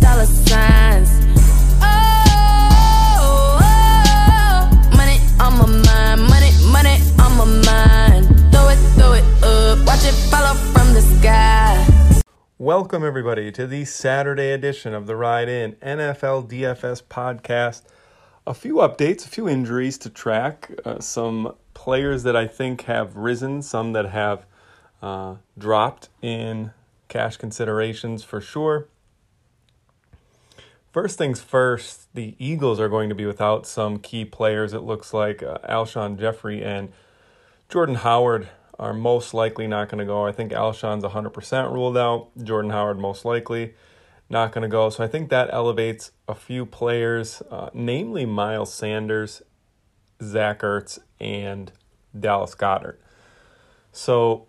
dollar signs. Oh, oh, money on my mind, money, money on my mind. Throw it, throw it up, watch it follow from the sky. Welcome, everybody, to the Saturday edition of the Ride In NFL DFS podcast. A few updates, a few injuries to track, uh, some players that I think have risen, some that have uh, dropped in cash considerations for sure. First things first, the Eagles are going to be without some key players. It looks like uh, Alshon Jeffery and Jordan Howard are most likely not going to go. I think Alshon's 100% ruled out. Jordan Howard most likely not going to go. So I think that elevates a few players, uh, namely Miles Sanders, Zach Ertz, and Dallas Goedert. So,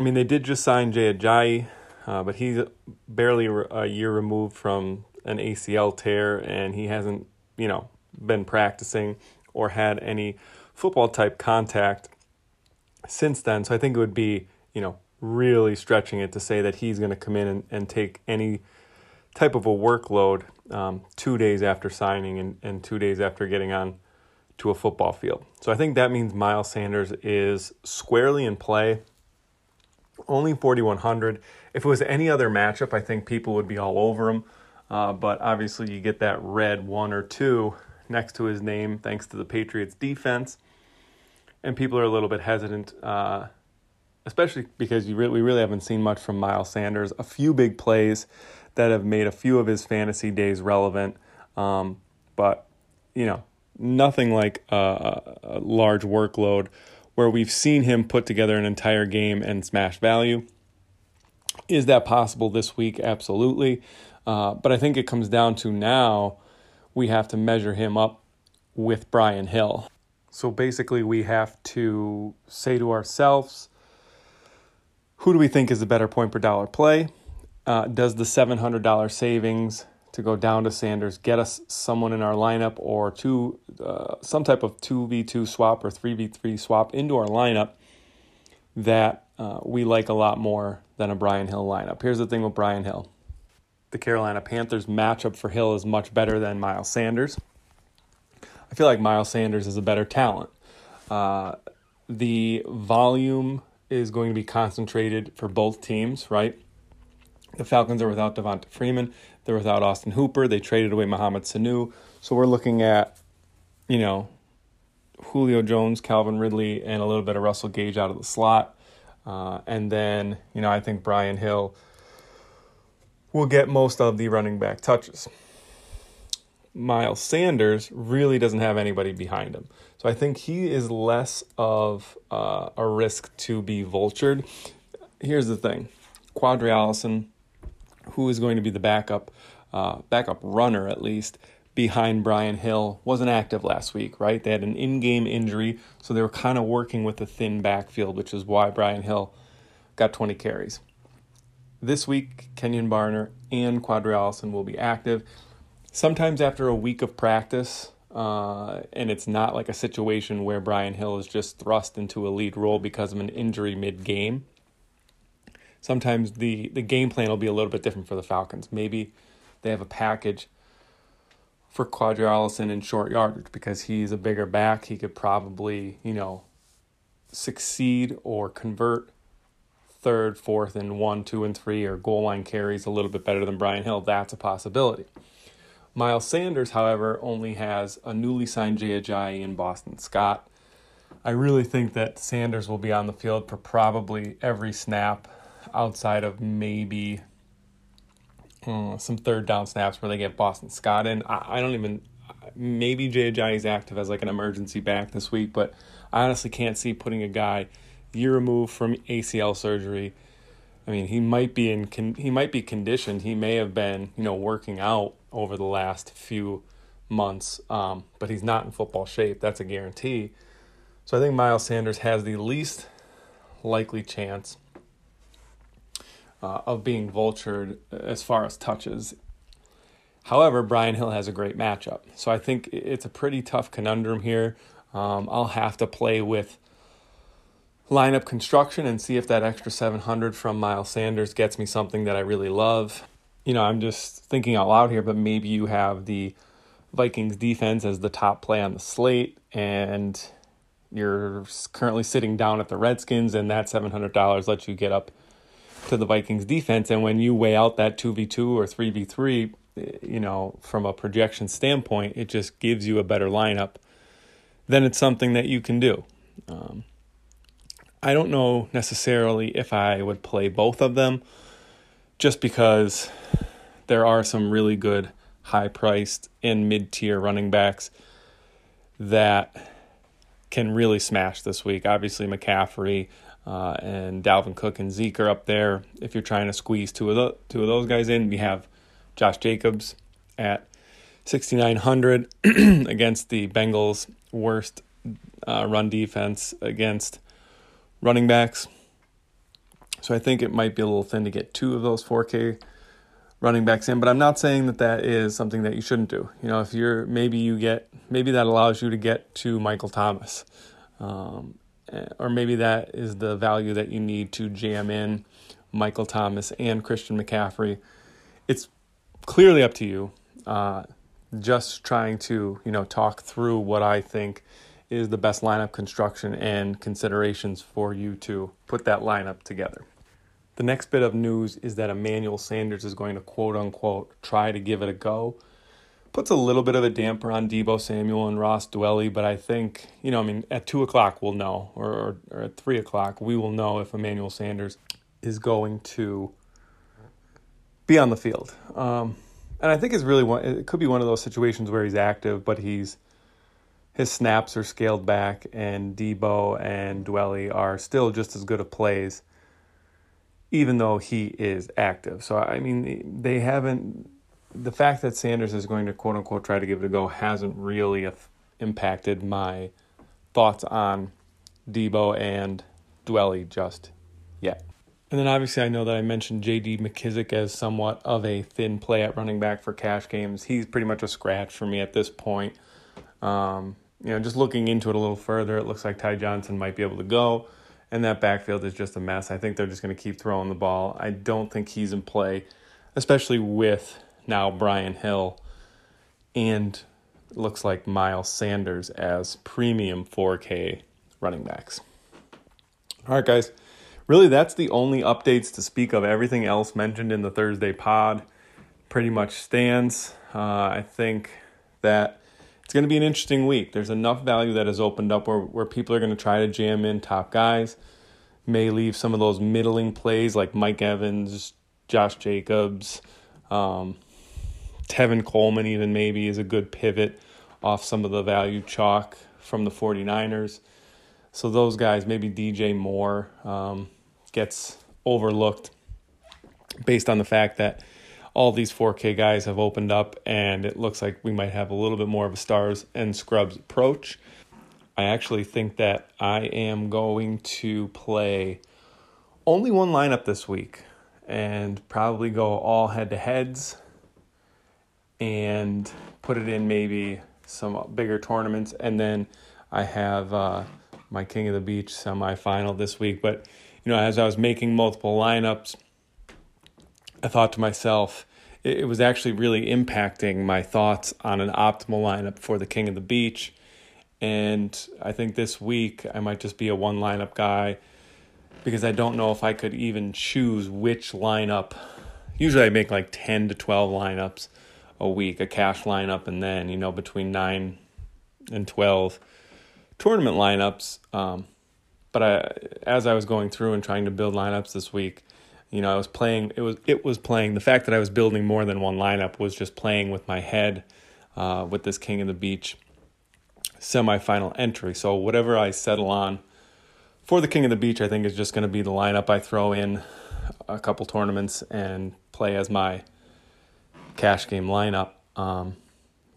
I mean, they did just sign Jay Ajayi, uh, but he's barely a year removed from an ACL tear, and he hasn't, you know, been practicing or had any football type contact since then. So I think it would be, you know, really stretching it to say that he's going to come in and, and take any type of a workload um, two days after signing and, and two days after getting on to a football field. So I think that means Miles Sanders is squarely in play. Only 4,100. If it was any other matchup, I think people would be all over him. Uh, but obviously, you get that red one or two next to his name thanks to the Patriots defense and people are a little bit hesitant, uh, especially because you really, we really haven't seen much from Miles Sanders. A few big plays that have made a few of his fantasy days relevant, um, but you know nothing like a large workload where we've seen him put together an entire game and smash value. Is that possible this week? Absolutely. Uh, but I think it comes down to now we have to measure him up with Brian Hill. So basically, we have to say to ourselves, who do we think is a better point per dollar play? Uh, does the $700 savings to go down to Sanders get us someone in our lineup or two, uh, some type of 2v2 swap or 3v3 swap into our lineup that uh, we like a lot more than a Brian Hill lineup? Here's the thing with Brian Hill the Carolina Panthers matchup for Hill is much better than Miles Sanders. I feel like Miles Sanders is a better talent. Uh, the volume is going to be concentrated for both teams, right? The Falcons are without Devonta Freeman. They're without Austin Hooper. They traded away Mohamed Sanu. So we're looking at, you know, Julio Jones, Calvin Ridley, and a little bit of Russell Gage out of the slot. Uh, and then, you know, I think Brian Hill will get most of the running back touches. Miles Sanders really doesn't have anybody behind him. So I think he is less of uh, a risk to be vultured. Here's the thing Qadree Ollison, who is going to be the backup, uh, backup runner at least, behind Brian Hill, wasn't active last week, right? They had an in game injury, so they were kind of working with a thin backfield, which is why Brian Hill got 20 carries. This week, Kenjon Barner and Qadree Ollison will be active sometimes after a week of practice, uh, and it's not like a situation where Brian Hill is just thrust into a lead role because of an injury mid game. Sometimes the, the game plan will be a little bit different for the Falcons. Maybe they have a package for Qadree Ollison in short yardage because he's a bigger back. He could probably, you know, succeed or convert third, fourth, and one, two, and three, or goal line carries a little bit better than Brian Hill. That's a possibility. Miles Sanders, however, only has a newly signed Ajayi and Boston Scott. I really think that Sanders will be on the field for probably every snap outside of maybe uh, some third down snaps where they get Boston Scott in. I, I don't even, maybe Ajayi is active as like an emergency back this week, but I honestly can't see putting a guy year removed from ACL surgery. I mean, he might be in con- he might be conditioned. He may have been, you know, working out over the last few months, um, but he's not in football shape. That's a guarantee. So I think Miles Sanders has the least likely chance uh, of being vultured as far as touches. However, Brian Hill has a great matchup. So I think it's a pretty tough conundrum here. Um, I'll have to play with lineup construction and see if that extra 700 from Miles Sanders gets me something that I really love. you know, I'm just thinking out loud here, but maybe you have the Vikings defense as the top play on the slate and you're currently sitting down at the Redskins and that $700 lets you get up to the Vikings defense and when you weigh out that 2v2 or 3v3, you know, from a projection standpoint, it just gives you a better lineup. Then it's something that you can do. Um, I don't know necessarily if I would play both of them just because there are some really good high priced and mid tier running backs that can really smash this week. Obviously, McCaffrey uh, and Dalvin Cook and Zeke are up there. If you're trying to squeeze two of, the, two of those guys in, we have Josh Jacobs at 6,900 against the Bengals' worst uh, run defense against running backs. So I think it might be a little thin to get two of those 4K running backs in, but I'm not saying that that is something that you shouldn't do. You know, if you're maybe you get maybe that allows you to get to Michael Thomas, um, eh, or maybe that is the value that you need to jam in Michael Thomas and Christian McCaffrey. It's clearly up to you. Uh, just trying to you know talk through what I think is the best lineup construction and considerations for you to put that lineup together. The next bit of news is that Emmanuel Sanders is going to quote unquote try to give it a go. Puts a little bit of a damper on Deebo Samuel and Ross Dwelley, but I think, you know, I mean, at 2 o'clock we'll know, or, or, or at 3 o'clock we will know if Emmanuel Sanders is going to be on the field. Um, and I think it's really one, it could be one of those situations where he's active, but he's his snaps are scaled back, and Deebo and Dwelley are still just as good of plays, even though he is active. So I mean, they haven't. The fact that Sanders is going to quote unquote try to give it a go hasn't really impacted my thoughts on Deebo and Dwelley just yet. And then obviously, I know that I mentioned J.D. McKissic as somewhat of a thin play at running back for cash games. He's pretty much a scratch for me at this point. Um, you know, just looking into it a little further, it looks like Ty Johnson might be able to go, and that backfield is just a mess. I think they're just going to keep throwing the ball. I don't think he's in play, especially with now Brian Hill and looks like Miles Sanders as premium 4K running backs. All right, guys. Really, that's the only updates to speak of. Everything else mentioned in the Thursday pod pretty much stands. Uh, I think that it's going to be an interesting week. There's enough value that has opened up where, where people are going to try to jam in top guys, may leave some of those middling plays like Mike Evans, Josh Jacobs, um, Tevin Coleman, even maybe, is a good pivot off some of the value chalk from the 49ers. So those guys, maybe DJ Moore um, gets overlooked based on the fact that all these 4K guys have opened up, and it looks like we might have a little bit more of a stars and scrubs approach. I actually think that I am going to play only one lineup this week and probably go all head to heads and put it in maybe some bigger tournaments. And then I have uh, my King of the Beach semifinal this week. But, you know, as I was making multiple lineups, I thought to myself, it was actually really impacting my thoughts on an optimal lineup for the King of the Beach. And I think this week I might just be a one lineup guy because I don't know if I could even choose which lineup. Usually I make like 10 to 12 lineups a week, a cash lineup, and then, you know, between 9 and 12 tournament lineups. Um, but I, as I was going through and trying to build lineups this week, you know, I was playing. It was it was playing. The fact that I was building more than one lineup was just playing with my head uh, with this King of the Beach semifinal entry. So whatever I settle on for the King of the Beach, I think is just going to be the lineup I throw in a couple tournaments and play as my cash game lineup. Um,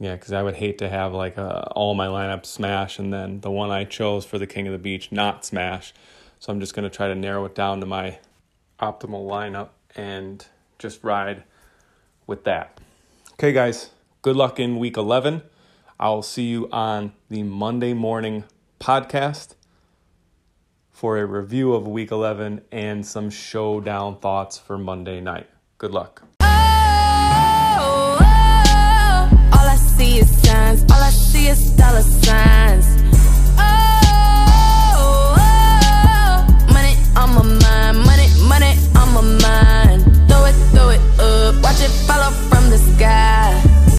yeah, because I would hate to have like a, all my lineups smash and then the one I chose for the King of the Beach not smash. So I'm just going to try to narrow it down to my optimal lineup and just ride with that. Okay, guys, good luck in week 11. I'll see you on the Monday morning podcast for a review of week 11 and some showdown thoughts for Monday night. Good luck. Oh, oh, oh, money on my mind mine. Throw it, throw it up, watch it follow from the sky.